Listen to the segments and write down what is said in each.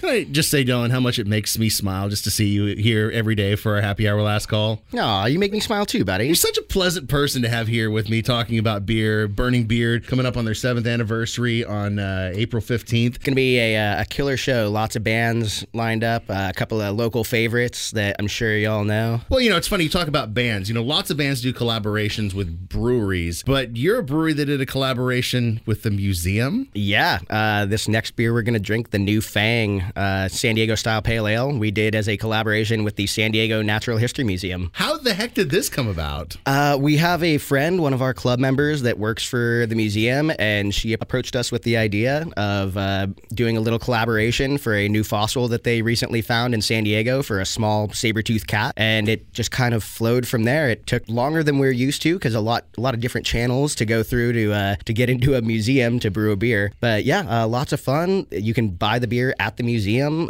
Can I just say, Dylan, how much it makes me smile just to see you here every day for our happy hour last call? Aw, you make me smile too, buddy. You're such a pleasant person to have here with me talking about beer. Burning Beard coming up on their seventh anniversary on uh, April 15th. It's Gonna be a, uh, a killer show. Lots of bands lined up. Uh, a couple of local favorites that I'm sure y'all know. Well, you know, it's funny you talk about bands. You know, lots of bands do collaborations with breweries, but you're a brewery that did a collaboration with the museum. Yeah, uh, this next beer we're gonna drink, the New Fang uh, San Diego style pale ale, we did as a collaboration with the San Diego Natural History Museum. How the heck did this come about? Uh, we have a friend, one of our club members, that works for the museum, and she approached us with the idea of uh, doing a little collaboration for a new fossil that they recently found in San Diego for a small saber-toothed cat, and it just kind of flowed from there. It took longer than we are used to because a lot, a lot of different channels to go through to uh, to get into a museum to brew a beer. But yeah, uh, lots of fun. You can buy the beer at the museum.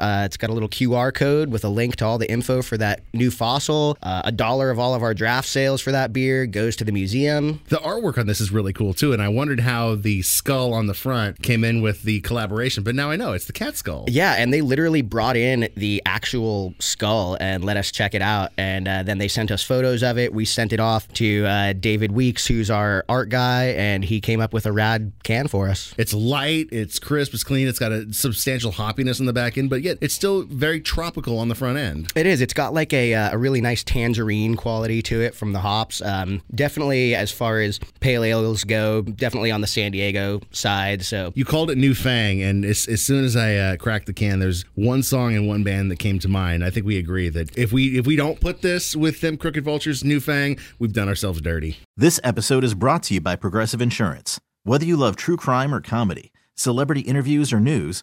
Uh, it's got a little QR code with a link to all the info for that new fossil. Uh, a dollar of all of our draft sales for that beer goes to the museum. The artwork on this is really cool too, and I wondered how the skull on the front came in with the collaboration, but now I know it's the cat skull. Yeah, and they literally brought in the actual skull and let us check it out. And uh, then they sent us photos of it. We sent it off to uh, David Weeks, who's our art guy, and he came up with a rad can for us. It's light, it's crisp, it's clean, it's got a substantial hoppiness in the back end, but yet it's still very tropical on the front end. It is. It's got like a, uh, a really nice tangerine quality to it from the hops. Um, definitely, as far as pale ales go, definitely on the San Diego side. So You called it New Fang, and as, as soon as I uh, cracked the can, there's one song and one band that came to mind. I think we agree that if we if we don't put this with them Crooked Vultures, New Fang, we've done ourselves dirty. This episode is brought to you by Progressive Insurance. Whether you love true crime or comedy, celebrity interviews or news,